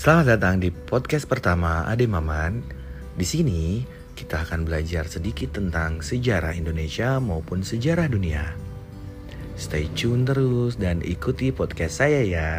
Selamat datang di podcast pertama Ade Maman. Di sini kita akan belajar sedikit tentang sejarah Indonesia maupun sejarah dunia. Stay tune terus dan ikuti podcast saya ya.